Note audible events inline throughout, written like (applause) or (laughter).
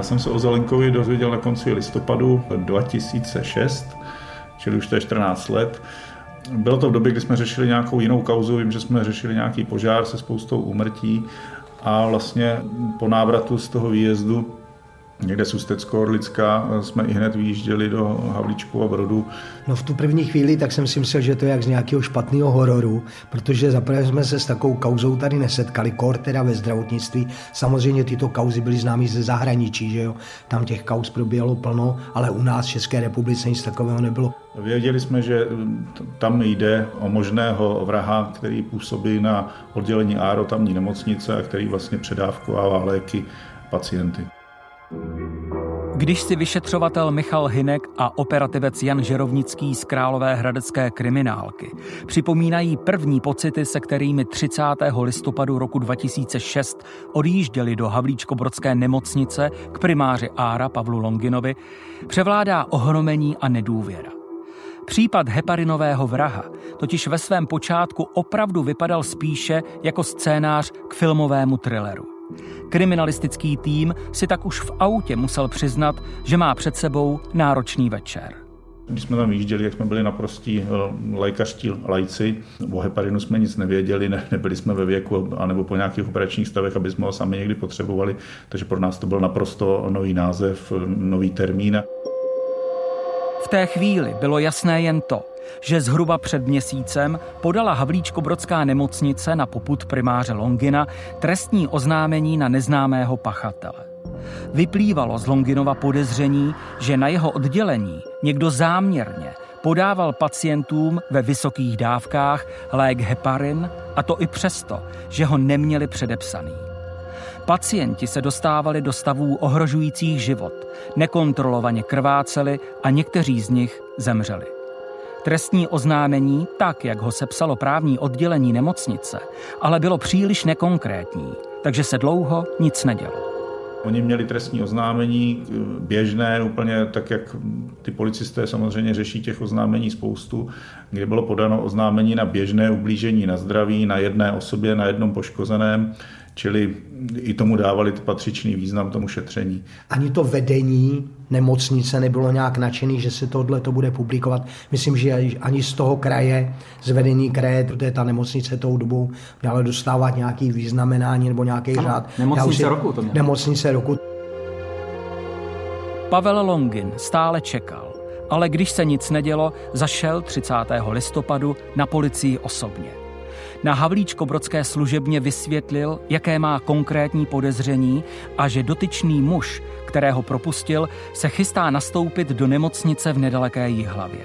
Já jsem se o Zelenkovi dozvěděl na konci listopadu 2006, čili už to je 14 let. Bylo to v době, kdy jsme řešili nějakou jinou kauzu, vím, že jsme řešili nějaký požár se spoustou úmrtí a vlastně po návratu z toho výjezdu někde z Ústecko-Orlická jsme i hned vyjížděli do Havlíčku a Brodu. No v tu první chvíli tak jsem si myslel, že to je jak z nějakého špatného hororu, protože zaprvé jsme se s takovou kauzou tady nesetkali, kor teda ve zdravotnictví. Samozřejmě tyto kauzy byly známy ze zahraničí, že jo. Tam těch kauz proběhlo plno, ale u nás v České republice nic takového nebylo. Věděli jsme, že tam jde o možného vraha, který působí na oddělení ARO tamní nemocnice a který vlastně předávkovává léky pacienty. Když si vyšetřovatel Michal Hinek a operativec Jan Žerovnický z Králové hradecké kriminálky připomínají první pocity, se kterými 30. listopadu roku 2006 odjížděli do Havlíčkobrodské nemocnice k primáři Ára Pavlu Longinovi, převládá ohromení a nedůvěra. Případ heparinového vraha totiž ve svém počátku opravdu vypadal spíše jako scénář k filmovému thrilleru. Kriminalistický tým si tak už v autě musel přiznat, že má před sebou náročný večer. Když jsme tam vyjížděli, jak jsme byli naprostí eh, lékařští lajci, o heparinu jsme nic nevěděli, ne, nebyli jsme ve věku, anebo po nějakých operačních stavech, aby jsme ho sami někdy potřebovali, takže pro nás to byl naprosto nový název, nový termín. V té chvíli bylo jasné jen to, že zhruba před měsícem podala Havlíčko-Brodská nemocnice na poput primáře Longina trestní oznámení na neznámého pachatele. Vyplývalo z Longinova podezření, že na jeho oddělení někdo záměrně podával pacientům ve vysokých dávkách lék heparin, a to i přesto, že ho neměli předepsaný. Pacienti se dostávali do stavů ohrožujících život, nekontrolovaně krváceli a někteří z nich zemřeli. Trestní oznámení, tak jak ho sepsalo právní oddělení nemocnice, ale bylo příliš nekonkrétní, takže se dlouho nic nedělo. Oni měli trestní oznámení běžné, úplně tak, jak ty policisté samozřejmě řeší těch oznámení spoustu, kde bylo podáno oznámení na běžné ublížení na zdraví, na jedné osobě, na jednom poškozeném, čili i tomu dávali patřičný význam tomu šetření. Ani to vedení nemocnice nebylo nějak nadšený, že se tohle to bude publikovat. Myslím, že ani z toho kraje, z vedení kraje, protože ta nemocnice tou dobou dále dostávat nějaký významenání nebo nějaký ano, řád. Nemocnice roku to mělo. Nemocnice roku. Pavel Longin stále čekal, ale když se nic nedělo, zašel 30. listopadu na policii osobně. Na Havlíčko-Brodské služebně vysvětlil, jaké má konkrétní podezření a že dotyčný muž, kterého propustil, se chystá nastoupit do nemocnice v nedaleké Jihlavě.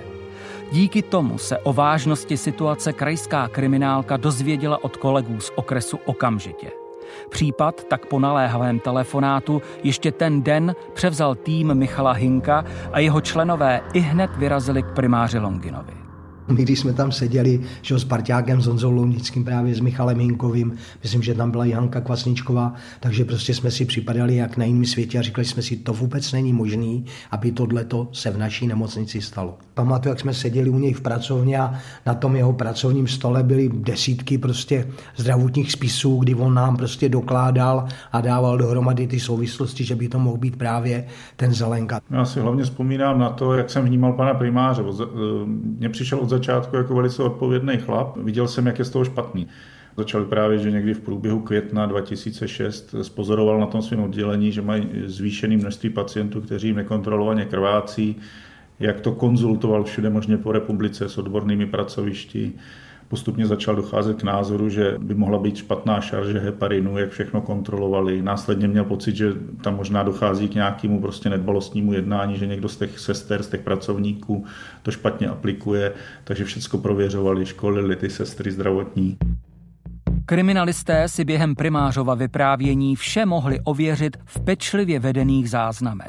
Díky tomu se o vážnosti situace krajská kriminálka dozvěděla od kolegů z okresu okamžitě. Případ tak po naléhavém telefonátu ještě ten den převzal tým Michala Hinka a jeho členové i hned vyrazili k primáři Longinovi. (laughs) My, když jsme tam seděli že s Parťákem, s Honzou Lounickým, právě s Michalem Hinkovým, myslím, že tam byla Janka Kvasničková, takže prostě jsme si připadali jak na jiném světě a říkali jsme si, to vůbec není možný, aby tohleto se v naší nemocnici stalo. Pamatuju, jak jsme seděli u něj v pracovně a na tom jeho pracovním stole byly desítky prostě zdravotních spisů, kdy on nám prostě dokládal a dával dohromady ty souvislosti, že by to mohl být právě ten Zelenka. Já si hlavně vzpomínám na to, jak jsem vnímal pana primáře. Eh, mně přišel od začátku jako velice odpovědný chlap. Viděl jsem, jak je z toho špatný. Začal vyprávět, že někdy v průběhu května 2006 spozoroval na tom svém oddělení, že mají zvýšené množství pacientů, kteří jim nekontrolovaně krvácí, jak to konzultoval všude možně po republice s odbornými pracovišti. Postupně začal docházet k názoru, že by mohla být špatná šarže heparinu, jak všechno kontrolovali. Následně měl pocit, že tam možná dochází k nějakému prostě nedbalostnímu jednání, že někdo z těch sester, z těch pracovníků to špatně aplikuje, takže všechno prověřovali, školili ty sestry zdravotní. Kriminalisté si během primářova vyprávění vše mohli ověřit v pečlivě vedených záznamech.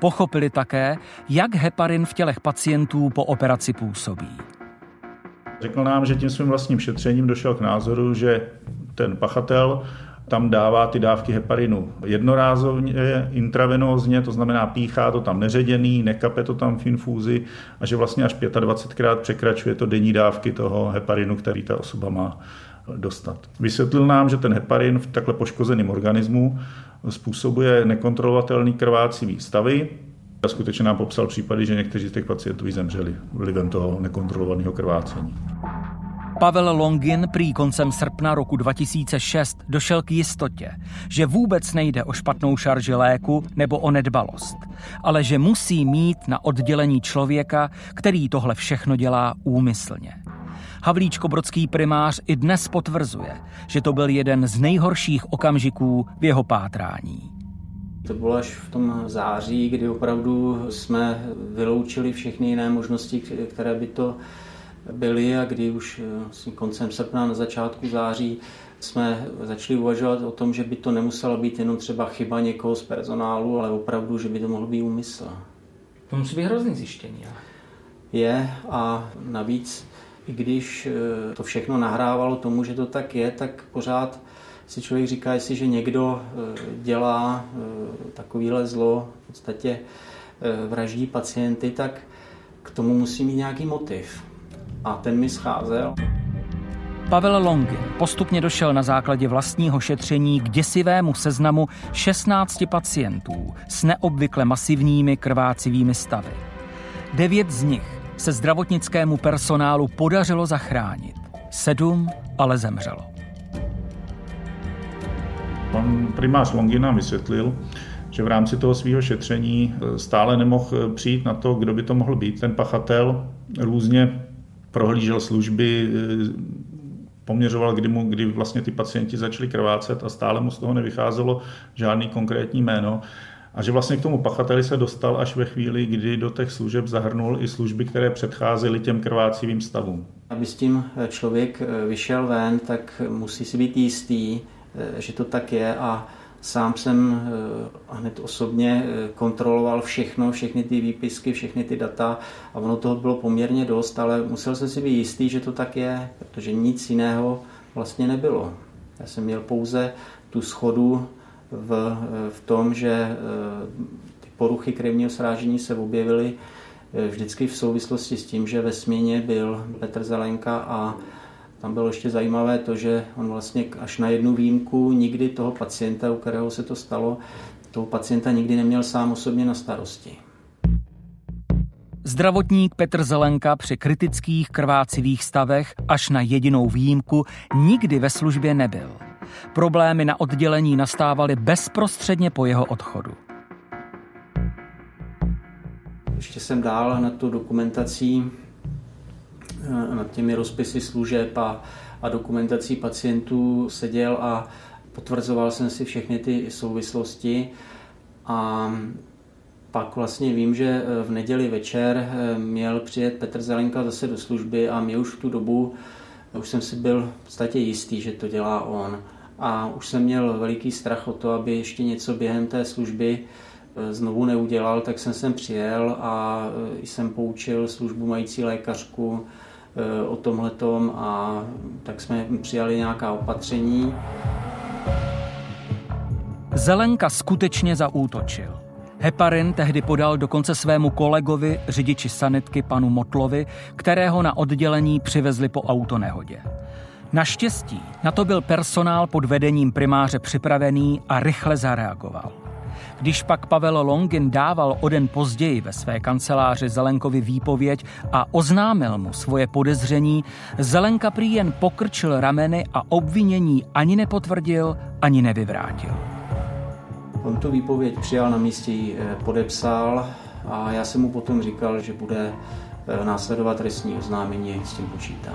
Pochopili také, jak heparin v tělech pacientů po operaci působí. Řekl nám, že tím svým vlastním šetřením došel k názoru, že ten pachatel tam dává ty dávky heparinu jednorázovně, intravenózně, to znamená píchá to tam neředěný, nekape to tam v infúzi a že vlastně až 25krát překračuje to denní dávky toho heparinu, který ta osoba má. dostat. Vysvětlil nám, že ten heparin v takhle poškozeném organismu způsobuje nekontrolovatelný krvácivý stavy, a skutečně nám popsal případy, že někteří z těch pacientů zemřeli vlivem toho nekontrolovaného krvácení. Pavel Longin prý koncem srpna roku 2006 došel k jistotě, že vůbec nejde o špatnou šarži léku nebo o nedbalost, ale že musí mít na oddělení člověka, který tohle všechno dělá úmyslně. Havlíčko-brodský primář i dnes potvrzuje, že to byl jeden z nejhorších okamžiků v jeho pátrání. To bylo až v tom září, kdy opravdu jsme vyloučili všechny jiné možnosti, které by to byly a kdy už eh, koncem srpna na začátku září jsme začali uvažovat o tom, že by to nemusela být jenom třeba chyba někoho z personálu, ale opravdu, že by to mohl být úmysl. To musí být hrozný zjištění. Je a navíc, i když eh, to všechno nahrávalo tomu, že to tak je, tak pořád si člověk říká, jestli že někdo eh, dělá takovýhle zlo, v podstatě vraždí pacienty, tak k tomu musí mít nějaký motiv a ten mi scházel. Pavel Longin postupně došel na základě vlastního šetření k děsivému seznamu 16 pacientů s neobvykle masivními krvácivými stavy. Devět z nich se zdravotnickému personálu podařilo zachránit. Sedm ale zemřelo. Pan primář Longin nám vysvětlil, že v rámci toho svého šetření stále nemohl přijít na to, kdo by to mohl být. Ten pachatel různě prohlížel služby, eh, poměřoval, kdy, mu, kdy vlastně ty pacienti začali krvácet a stále mu z toho nevycházelo žádný konkrétní jméno. A že vlastně k tomu pachateli se dostal až ve chvíli, kdy do těch služeb zahrnul i služby, které předcházely těm krvácivým stavům. Aby s tím člověk eh, vyšel ven, tak musí si být jistý, eh, že to tak je a Sám jsem eh, hned osobně eh, kontroloval všechno, všechny ty výpisky, všechny ty data a ono toho bylo poměrně dost, ale musel jsem si být jistý, že to tak je, protože nic jiného vlastně nebylo. Já jsem měl pouze tu schodu v, eh, v tom, že ty poruchy krevního srážení se objevily vždycky v souvislosti s tím, že ve směně byl Petr Zelenka a tam bylo ještě zajímavé to, že on vlastně až na jednu výjimku nikdy toho pacienta, u kterého se to stalo, toho pacienta nikdy neměl sám osobně na starosti. Zdravotník Petr Zelenka při kritických krvácivých stavech až na jedinou výjimku nikdy ve službě nebyl. Problémy na oddělení nastávaly bezprostředně po jeho odchodu. Ještě jsem dál na tu dokumentací nad těmi rozpisy služeb a, a dokumentací pacientů seděl a potvrzoval jsem si všechny ty souvislosti a pak vlastně vím, že eh, v neděli večer eh, měl přijet Petr Zelenka zase do služby a mě už v tu dobu, už jsem si byl v podstatě jistý, že to dělá on. A už jsem měl veliký strach o to, aby ještě něco během té služby znovu neudělal, tak jsem sem přijel a jsem poučil službu mající lékařku, Eh, o tomhletom a tak jsme přijali nějaká opatření. Zelenka skutečně zaútočil. Heparin tehdy podal dokonce svému kolegovi, řidiči sanitky panu Motlovi, kterého na oddělení přivezli po autonehodě. Naštěstí na to byl personál pod vedením primáře připravený a rychle zareagoval. Když pak Pavel Longin dával o den později ve své kanceláři Zelenkovi výpověď a oznámil mu svoje podezření, Zelenka prý jen pokrčil rameny a obvinění ani nepotvrdil, ani nevyvrátil. On tu výpověď přijal na místě, eh, podepsal a já jsem mu potom říkal, že bude eh, následovat trestní oznámení, s tím počítá.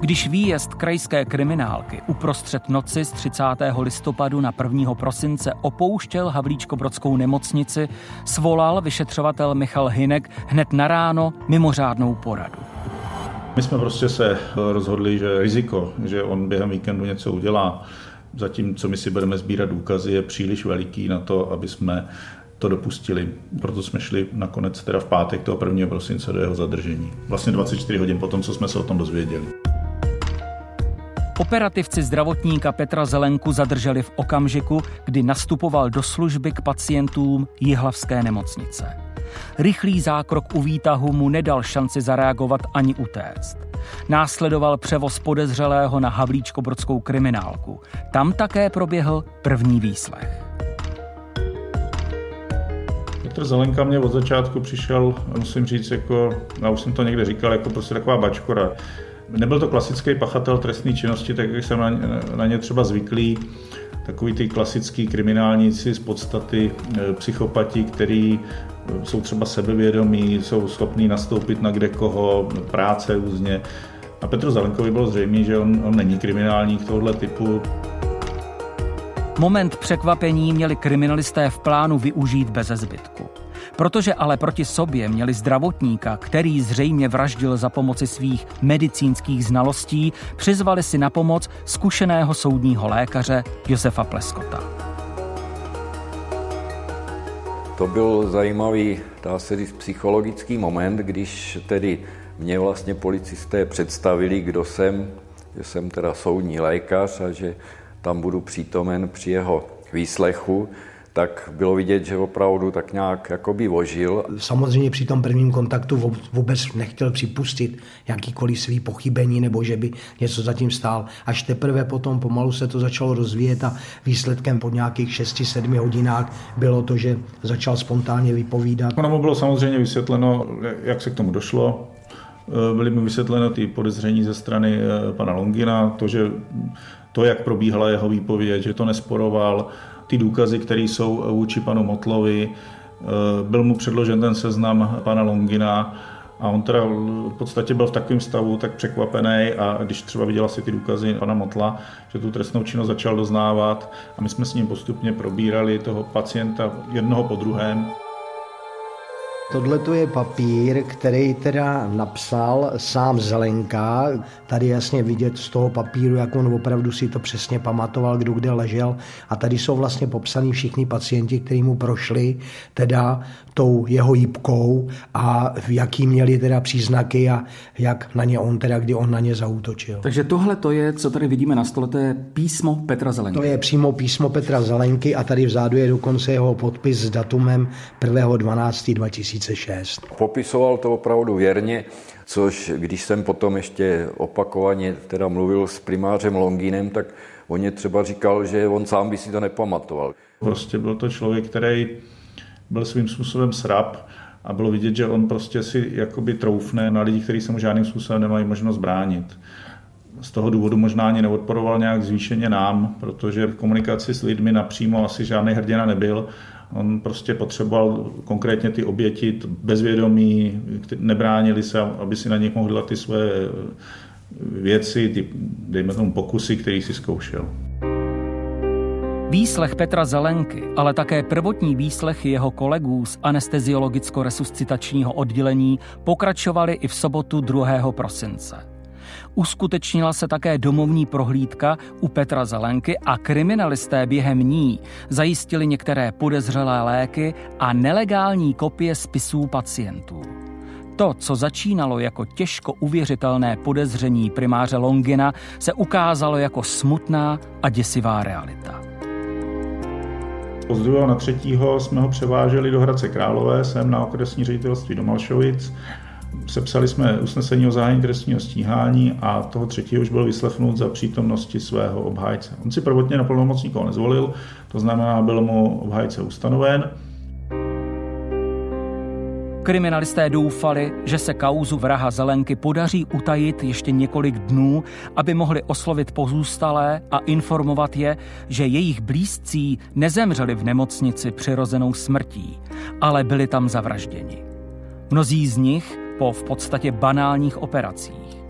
Když výjezd krajské kriminálky uprostřed noci z 30. listopadu na 1. prosince opouštěl Havlíčko-Brodskou nemocnici, svolal vyšetřovatel Michal Hinek hned na ráno mimořádnou poradu. My jsme prostě se rozhodli, že riziko, že on během víkendu něco udělá, zatímco my si budeme sbírat důkazy, je příliš veliký na to, aby jsme to dopustili. Proto jsme šli nakonec teda v pátek toho 1. prosince do jeho zadržení. Vlastně 24 hodin potom, co jsme se o tom dozvěděli. Operativci zdravotníka Petra Zelenku zadrželi v okamžiku, kdy nastupoval do služby k pacientům Jihlavské nemocnice. Rychlý zákrok u výtahu mu nedal šanci zareagovat ani utéct. Následoval převoz podezřelého na Havlíčkobrodskou kriminálku. Tam také proběhl první výslech. Petr Zelenka mě od začátku přišel, musím říct, jako, já už jsem to někde říkal, jako prostě taková bačkora. Nebyl to klasický pachatel trestné činnosti, tak jak jsem na, na ně třeba zvyklý. Takový ty klasický kriminálníci z podstaty e, psychopati, který e, jsou třeba sebevědomí, jsou schopní nastoupit na kde koho, práce různě. A Petru Zelenkovi bylo zřejmé, že on, on není kriminálník tohohle typu. Moment překvapení měli kriminalisté v plánu využít bez zbytku. Protože ale proti sobě měli zdravotníka, který zřejmě vraždil za pomoci svých medicínských znalostí, přizvali si na pomoc zkušeného soudního lékaře Josefa Pleskota. To byl zajímavý, dá se říct, psychologický moment, když tedy mě vlastně policisté představili, kdo jsem, že jsem teda soudní lékař a že tam budu přítomen při jeho výslechu, tak bylo vidět, že opravdu tak nějak jakoby vožil. Samozřejmě při tom prvním kontaktu vůbec nechtěl připustit jakýkoliv svý pochybení nebo že by něco zatím stál. Až teprve potom pomalu se to začalo rozvíjet a výsledkem po nějakých 6-7 hodinách bylo to, že začal spontánně vypovídat. Ono mu bylo samozřejmě vysvětleno, jak se k tomu došlo. Byly mu vysvětleno ty podezření ze strany eh, pana Longina, to, že to, jak probíhala jeho výpověď, že to nesporoval, ty důkazy, které jsou vůči panu Motlovi. Eh, byl mu předložen ten seznam pana Longina a on teda v podstatě byl v takovém stavu tak překvapený a když třeba viděla si ty důkazy pana Motla, že tu trestnou činnost začal doznávat a my jsme s ním postupně probírali toho pacienta jednoho po druhém. Tohle je papír, který teda napsal sám Zelenka. Tady jasně vidět z toho papíru, jak on opravdu si to přesně pamatoval, kdo kde ležel. A tady jsou vlastně popsaní všichni pacienti, kteří mu prošli teda tou jeho jípkou a jaký měli teda příznaky a jak na ně on teda, kdy on na ně zautočil. Takže tohle to je, co tady vidíme na stole, to je písmo Petra Zelenky. To je přímo písmo Petra Zelenky a tady vzadu je dokonce jeho podpis s datumem 1.12.2000. 2006. Popisoval to opravdu věrně, což když jsem potom ještě opakovaně teda mluvil s primářem Longinem, tak on je třeba říkal, že on sám by si to nepamatoval. Prostě byl to člověk, který byl svým způsobem srab a bylo vidět, že on prostě si jakoby troufne na lidi, kteří se mu žádným způsobem nemají možnost bránit. Z toho důvodu možná ani neodporoval nějak zvýšeně nám, protože v komunikaci s lidmi napřímo asi žádný hrdina nebyl On prostě potřeboval konkrétně ty oběti bezvědomí, nebránili se, aby si na nich mohl dát ty své věci, ty, dejme tomu pokusy, který si zkoušel. Výslech Petra Zelenky, ale také prvotní výslechy jeho kolegů z anesteziologicko-resuscitačního oddělení pokračovaly i v sobotu 2. prosince. Uskutečnila se také domovní prohlídka u Petra Zelenky a kriminalisté během ní zajistili některé podezřelé léky a nelegální kopie spisů pacientů. To, co začínalo jako těžko uvěřitelné podezření primáře Longina, se ukázalo jako smutná a děsivá realita. Z druhého na třetího jsme ho převáželi do Hradce Králové, sem na okresní ředitelství do Malšovic Sepsali jsme usnesení o zájení trestního stíhání a toho třetího už byl vyslechnut za přítomnosti svého obhájce. On si prvotně na plnomocníkoho nezvolil, to znamená, byl mu obhájce ustanoven. Kriminalisté doufali, že se kauzu vraha Zelenky podaří utajit ještě několik dnů, aby mohli oslovit pozůstalé a informovat je, že jejich blízcí nezemřeli v nemocnici přirozenou smrtí, ale byli tam zavražděni. Mnozí z nich po v podstatě banálních operacích.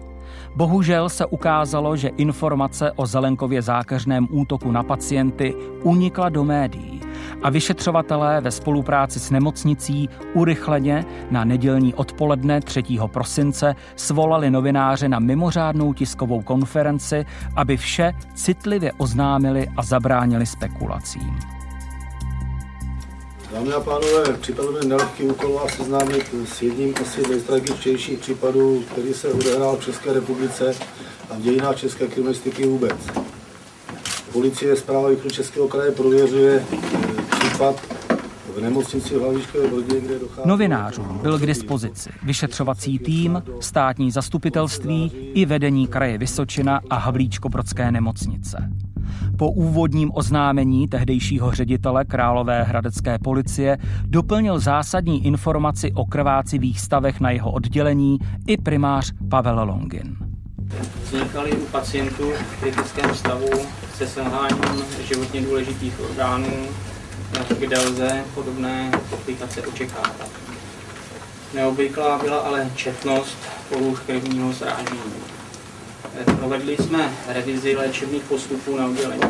Bohužel se ukázalo, že informace o Zelenkově zákeřném útoku na pacienty unikla do médií a vyšetřovatelé ve spolupráci s nemocnicí urychleně na nedělní odpoledne 3. prosince svolali novináře na mimořádnou tiskovou konferenci, aby vše citlivě oznámili a zabránili spekulacím. Dámy a pánové, připadl mi nelehký úkol vás seznámit s jedním asi z nejtragičtějších případů, který se odehrál v České republice a v dějinách české kriminalistiky vůbec. Policie zpráva východu Českého kraje prověřuje eh, případ v nemocnici v Hlavičkové Brodě, kde dochází... Novinářům byl k dispozici vyšetřovací tým, státní zastupitelství i vedení kraje Vysočina a Havlíčko-Brodské nemocnice. Po úvodním oznámení tehdejšího ředitele Králové hradecké policie doplnil zásadní informaci o krvácivých stavech na jeho oddělení i primář Pavel Longin. Vznikaly u pacientů v kritickém stavu se selháním životně důležitých orgánů, kde lze podobné komplikace očekávat. Neobvyklá byla ale četnost poruch krevního zrážení. Provedli jsme revizi léčebných postupů na oddělení.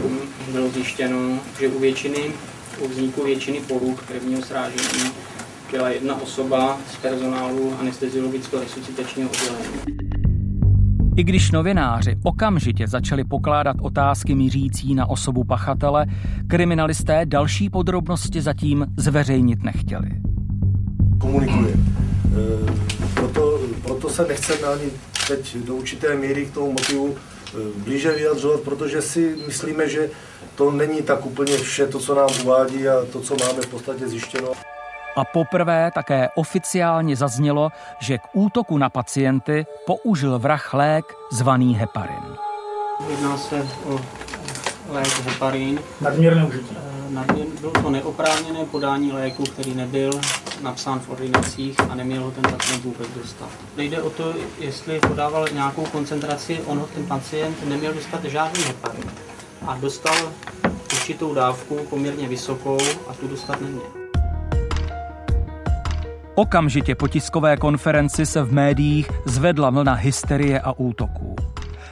Bylo zjištěno, že u většiny, u vzniku většiny poruch krevního srážení byla jedna osoba z personálu anesteziologického resuscitačního oddělení. I když novináři okamžitě začali pokládat otázky mířící na osobu pachatele, kriminalisté další podrobnosti zatím zveřejnit nechtěli. Komunikuje. E, proto, proto se nechceme ani teď do určité míry k tomu motivu e, blíže vyjadřovat, protože si myslíme, že to není tak úplně vše, to, co nám uvádí a to, co máme v podstatě zjištěno. A poprvé také oficiálně zaznělo, že k útoku na pacienty použil vrah lék zvaný heparin. Jedná se o lék heparin. Nadměrné užití. Eh, nadměr, bylo to neoprávněné podání léku, který nebyl napsán v ordinacích a neměl ho ten pacient vůbec dostat. Nejde o to, jestli podával nějakou koncentraci, on ho ten pacient neměl dostat žádný heparin. A dostal určitou dávku, poměrně vysokou, a tu dostat neměl. Okamžitě po tiskové konferenci se v médiích zvedla vlna hysterie a útoků.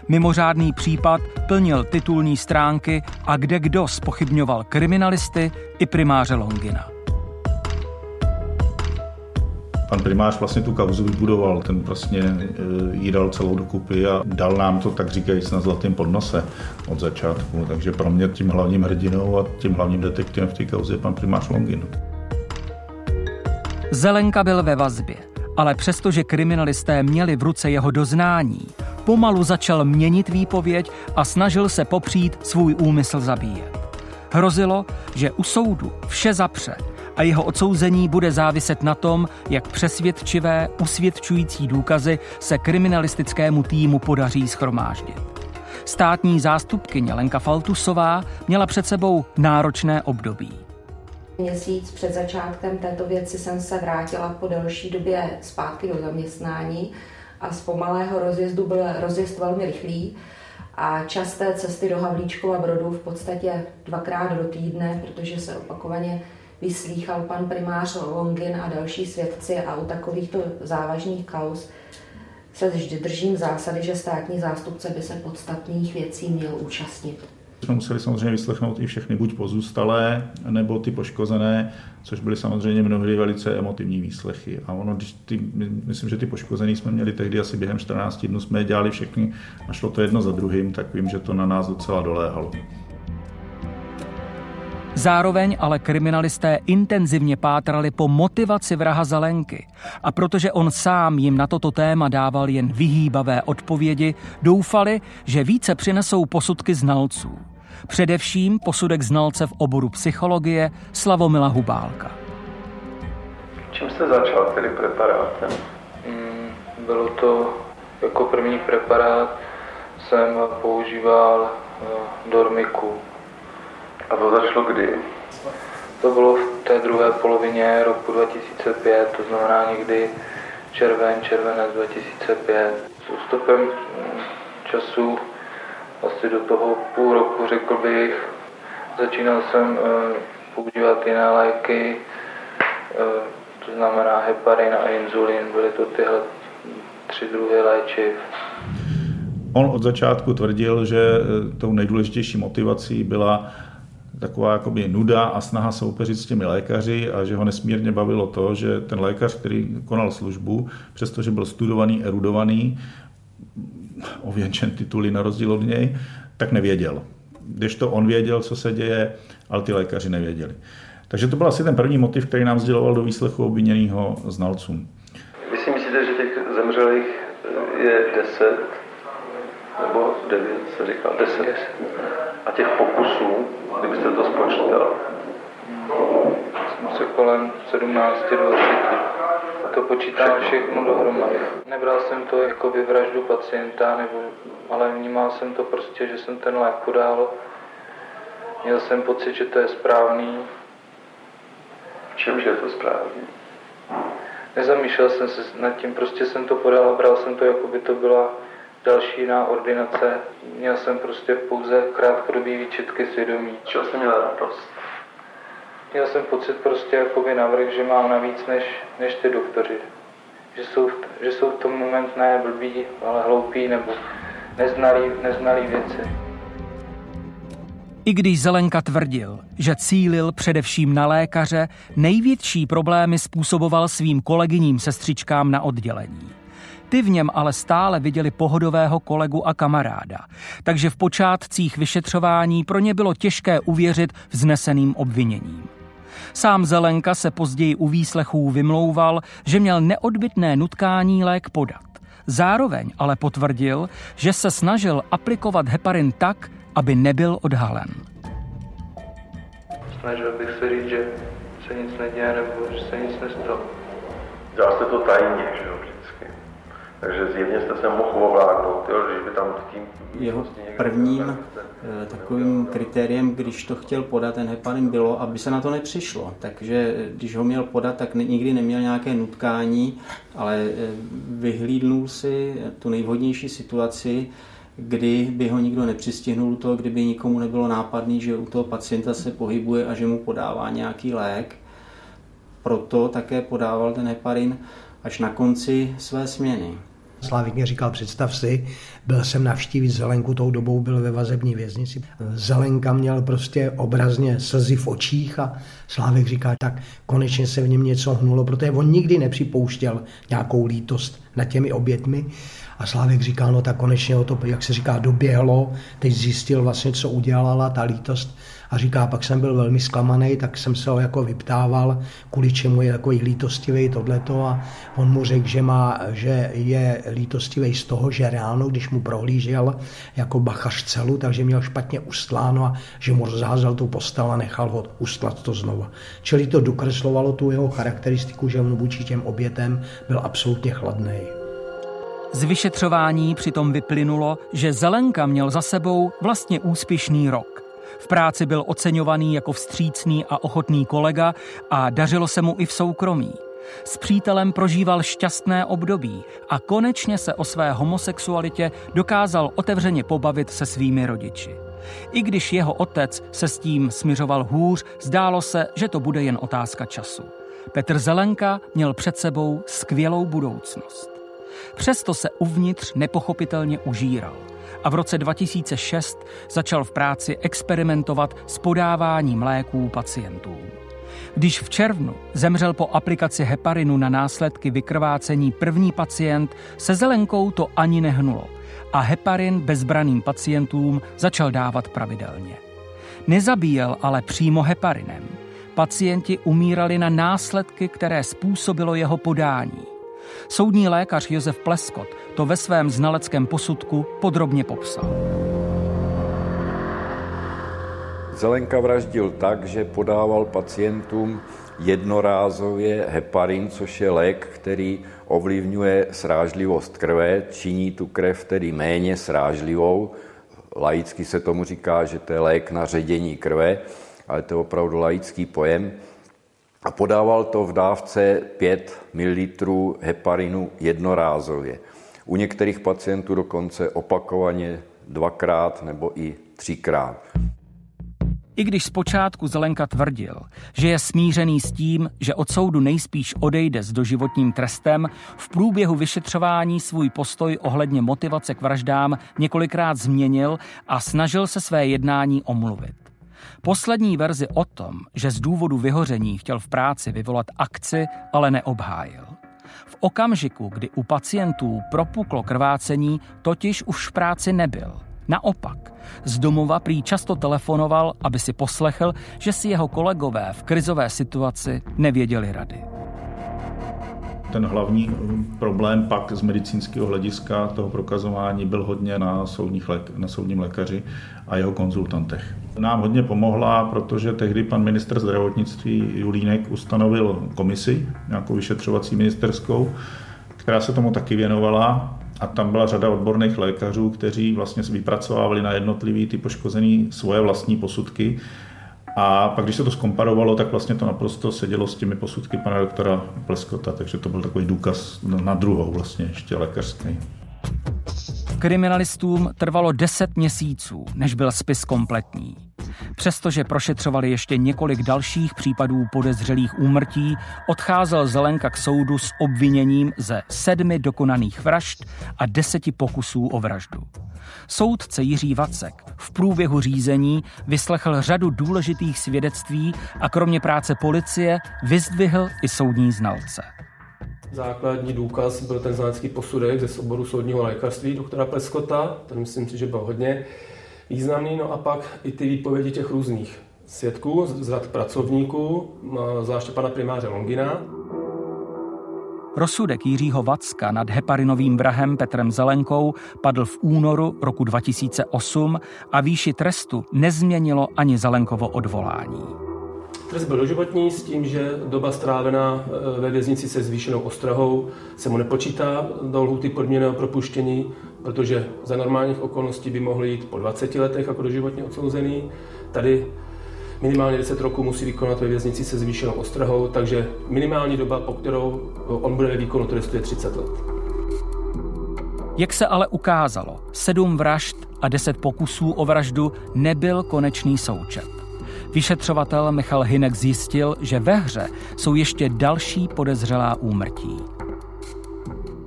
Mimořádný případ plnil titulní stránky a kde kdo spochybňoval kriminalisty i primáře Longina. Pan primář vlastně tu kauzu vybudoval, ten vlastně e, jí dal celou dokupy a dal nám to, tak říkajíc, na zlatém podnose od začátku. Takže pro mě tím hlavním hrdinou a tím hlavním detektivem v té kauze je pan primář Longin. Zelenka byl ve vazbě, ale přestože kriminalisté měli v ruce jeho doznání, pomalu začal měnit výpověď a snažil se popřít svůj úmysl zabíjet. Hrozilo, že u soudu vše zapře a jeho odsouzení bude záviset na tom, jak přesvědčivé, usvědčující důkazy se kriminalistickému týmu podaří schromáždit. Státní zástupkyně Lenka Faltusová měla před sebou náročné období. Měsíc před začátkem této věci jsem se vrátila po delší době zpátky do zaměstnání a z pomalého rozjezdu byl rozjezd velmi rychlý a časté cesty do Havlíčkova Brodu v podstatě dvakrát do týdne, protože se opakovaně vyslýchal pan primář Longin a další svědci a u takovýchto závažných kaus se vždy držím zásady, že státní zástupce by se podstatných věcí měl účastnit jsme museli samozřejmě vyslechnout i všechny buď pozůstalé, nebo ty poškozené, což byly samozřejmě mnohdy velice emotivní výslechy. A ono, když ty, myslím, že ty poškozený jsme měli tehdy asi během 14 dnů, jsme je dělali všechny a šlo to jedno za druhým, tak vím, že to na nás docela doléhalo. Zároveň ale kriminalisté intenzivně pátrali po motivaci vraha Zelenky. A protože on sám jim na toto téma dával jen vyhýbavé odpovědi, doufali, že více přinesou posudky znalců. Především posudek znalce v oboru psychologie Slavomila Hubálka. Čím jste začal tedy preparátem? Mm, bylo to jako první preparát jsem používal eh, dormiku. A to začalo kdy? To bylo v té druhé polovině roku 2005, to znamená někdy červen, červenec 2005. S ústupem mm, času asi do toho půl roku, řekl bych. Začínal jsem eh, používat jiné léky, eh, to znamená heparin a inzulin, byly to tyhle tři druhy léčiv. On od začátku tvrdil, že eh, tou nejdůležitější motivací byla taková jakoby nuda a snaha soupeřit s těmi lékaři a že ho nesmírně bavilo to, že ten lékař, který konal službu, přestože byl studovaný, erudovaný, ověnčen tituly na rozdíl od něj, tak nevěděl. Když to on věděl, co se děje, ale ty lékaři nevěděli. Takže to byl asi ten první motiv, který nám sděloval do výslechu obviněného znalcům. Vy si myslíte, že těch zemřelých je 10 nebo 9, se říká 10. A těch pokusů, kdybyste to spočítal? Jsem se kolem 17, 20. To počítám všechno dohromady. Nebral jsem to jako vraždu pacienta, nebo, ale vnímal jsem to prostě, že jsem ten lék podal. Měl jsem pocit, že to je správný. V čemže je to správný? Nezamýšlel jsem se nad tím, prostě jsem to podal a bral jsem to, jako by to byla další jiná ordinace. Měl jsem prostě pouze krátkodobý výčetky svědomí. Čeho jsem měl radost? Měl jsem pocit prostě jakoby navrh, že mám navíc než, než ty doktoři. Že jsou, že jsou v tom moment ne blbí, ale hloupí nebo neznalí, neznalí věci. I když Zelenka tvrdil, že cílil především na lékaře, největší problémy způsoboval svým kolegyním sestřičkám na oddělení. Ty v něm ale stále viděli pohodového kolegu a kamaráda, takže v počátcích vyšetřování pro ně bylo těžké uvěřit vzneseným obviněním. Sám Zelenka se později u výslechů vymlouval, že měl neodbitné nutkání lék podat. Zároveň ale potvrdil, že se snažil aplikovat heparin tak, aby nebyl odhalen. Snažil bych se říct, že se nic neděje nebo že se nic nestalo. Dělal jste to tajně, že jo. Takže zjevně jste se mohl ovládnout, jo, když by tam tím... Jeho prostě prvním eh, takovým kritériem, když to chtěl podat, ten heparin bylo, aby se na to nepřišlo. Takže eh, když ho měl podat, tak nikdy neměl nějaké nutkání, ale eh, vyhlídnul si tu nejvhodnější situaci, kdy by ho nikdo nepřistihnul toho, kdyby nikomu nebylo nápadný, že u toho pacienta se pohybuje a že mu podává nějaký lék. Proto také podával ten heparin až na konci své směny. Slávik mě říkal, představ si, byl jsem navštívit Zelenku, tou dobou byl ve vazební věznici. Zelenka měl prostě obrazně slzy v očích a Slávik říká, tak konečně se v něm něco hnulo, protože on nikdy nepřipouštěl nějakou lítost nad těmi obětmi. A Slávek říkal, no tak konečně o to, jak se říká, doběhlo, teď zjistil vlastně, co udělala ta lítost a říká, pak jsem byl velmi zklamaný, tak jsem se ho jako vyptával, kvůli čemu je takový lítostivý tohleto a on mu řekl, že, má, že je lítostivý z toho, že ráno, když mu prohlížel jako bachař celu, takže měl špatně ustláno a že mu rozházel tu postel a nechal ho ustlat to znova. Čili to dokreslovalo tu jeho charakteristiku, že on vůči těm obětem byl absolutně chladný. Z vyšetřování přitom vyplynulo, že Zelenka měl za sebou vlastně úspěšný rok. V práci byl oceňovaný jako vstřícný a ochotný kolega a dařilo se mu i v soukromí. S přítelem prožíval šťastné období a konečně se o své homosexualitě dokázal otevřeně pobavit se svými rodiči. I když jeho otec se s tím smiřoval hůř, zdálo se, že to bude jen otázka času. Petr Zelenka měl před sebou skvělou budoucnost. Přesto se uvnitř nepochopitelně užíral a v roce 2006 začal v práci experimentovat s podáváním léků pacientům. Když v červnu zemřel po aplikaci heparinu na následky vykrvácení první pacient, se zelenkou to ani nehnulo a heparin bezbraným pacientům začal dávat pravidelně. Nezabíjel ale přímo heparinem. Pacienti umírali na následky, které způsobilo jeho podání. Soudní lékař Josef Pleskot to ve svém znaleckém posudku podrobně popsal. Zelenka vraždil tak, že podával pacientům jednorázově heparin, což je lék, který ovlivňuje srážlivost krve, činí tu krev tedy méně srážlivou. Laicky se tomu říká, že to je lék na ředění krve, ale to je opravdu laický pojem a podával to v dávce 5 ml heparinu jednorázově. U některých pacientů dokonce opakovaně dvakrát nebo i třikrát. I když zpočátku Zelenka tvrdil, že je smířený s tím, že od soudu nejspíš odejde s doživotním trestem, v průběhu vyšetřování svůj postoj ohledně motivace k vraždám několikrát změnil a snažil se své jednání omluvit. Poslední verzi o tom, že z důvodu vyhoření chtěl v práci vyvolat akci, ale neobhájil. V okamžiku, kdy u pacientů propuklo krvácení, totiž už v práci nebyl. Naopak, z domova prý často telefonoval, aby si poslechl, že si jeho kolegové v krizové situaci nevěděli rady. Ten hlavní problém pak z medicínského hlediska toho prokazování byl hodně na, soudních na soudním lékaři a jeho konzultantech. Nám hodně pomohla, protože tehdy pan minister zdravotnictví Julínek ustanovil komisi, nějakou vyšetřovací ministerskou, která se tomu taky věnovala a tam byla řada odborných lékařů, kteří vlastně vypracovávali na jednotlivý ty poškozený svoje vlastní posudky. A pak, když se to skomparovalo, tak vlastně to naprosto sedělo s těmi posudky pana doktora Pleskota, takže to byl takový důkaz na druhou vlastně ještě lékařský. Kriminalistům trvalo 10 měsíců, než byl spis kompletní. Přestože prošetřovali ještě několik dalších případů podezřelých úmrtí, odcházel Zelenka k soudu s obviněním ze sedmi dokonaných vražd a deseti pokusů o vraždu. Soudce Jiří Vacek v průběhu řízení vyslechl řadu důležitých svědectví a kromě práce policie vyzdvihl i soudní znalce. Základní důkaz byl ten znalecký posudek ze oboru soudního lékařství doktora Pleskota, ten myslím si, že byl hodně významný. No a pak i ty výpovědi těch různých svědků z řad pracovníků, zvláště pana primáře Longina. Rozsudek Jiřího Vacka nad heparinovým vrahem Petrem Zelenkou padl v únoru roku 2008 a výši trestu nezměnilo ani Zelenkovo odvolání. Trest byl doživotní s tím, že doba strávená e, ve věznici se zvýšenou ostrahou se mu nepočítá do lhuty podmíněného propuštění, protože za normálních okolností by mohl jít po 20 letech jako doživotně odsouzený. Tady minimálně 10 roků musí vykonat ve věznici se zvýšenou ostrahou, takže minimální doba, po kterou on bude ve výkonu trestu, je 30 let. Jak se ale ukázalo, sedm vražd a deset pokusů o vraždu nebyl konečný součet. Vyšetřovatel Michal Hinek zjistil, že ve hře jsou ještě další podezřelá úmrtí.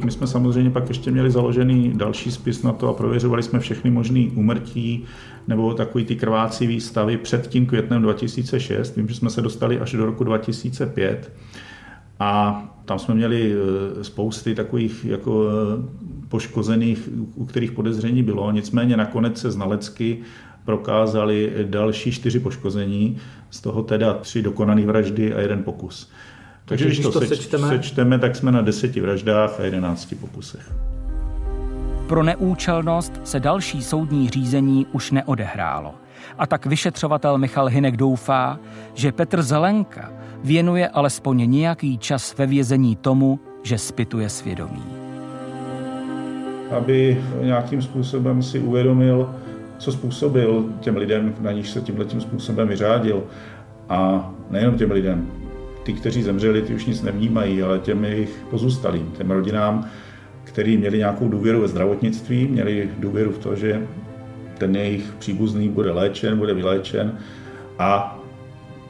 My jsme samozřejmě pak ještě měli založený další spis na to a prověřovali jsme všechny možné úmrtí nebo takový ty krvácí výstavy před tím květnem 2006. Vím, že jsme se dostali až do roku 2005 a tam jsme měli e, spousty takových jako e, poškozených, u kterých podezření bylo. Nicméně nakonec se znalecky prokázali další čtyři poškození, z toho teda tři dokonané vraždy a jeden pokus. Takže když to, seč, sečteme... sečteme, tak jsme na deseti vraždách a jedenácti pokusech. Pro neúčelnost se další soudní řízení už neodehrálo. A tak vyšetřovatel Michal Hinek doufá, že Petr Zelenka věnuje alespoň nějaký čas ve vězení tomu, že spituje svědomí. Aby nějakým způsobem si uvědomil, co způsobil těm lidem, na nich se tímhle tím způsobem vyřádil. A nejenom těm lidem, ty, kteří zemřeli, ty už nic nevnímají, ale těm jejich pozůstalým, těm rodinám, kteří měli nějakou důvěru ve zdravotnictví, měli důvěru v to, že ten jejich příbuzný bude léčen, bude vyléčen a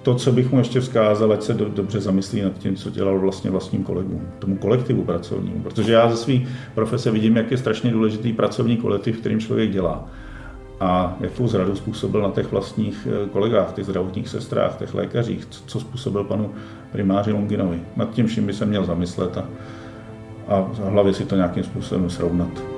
to, co bych mu ještě vzkázal, ať se do, dobře zamyslí nad tím, co dělal vlastně vlastním kolegům, tomu kolektivu pracovnímu. Protože já ze své profese vidím, jak je strašně důležitý pracovní kolektiv, kterým člověk dělá a jakou zradu způsobil na těch vlastních eh, kolegách, těch zdravotních sestrách, těch lékařích, co způsobil panu primáři Longinovi. Nad tím vším by se měl zamyslet a, a hlavě si to nějakým způsobem srovnat.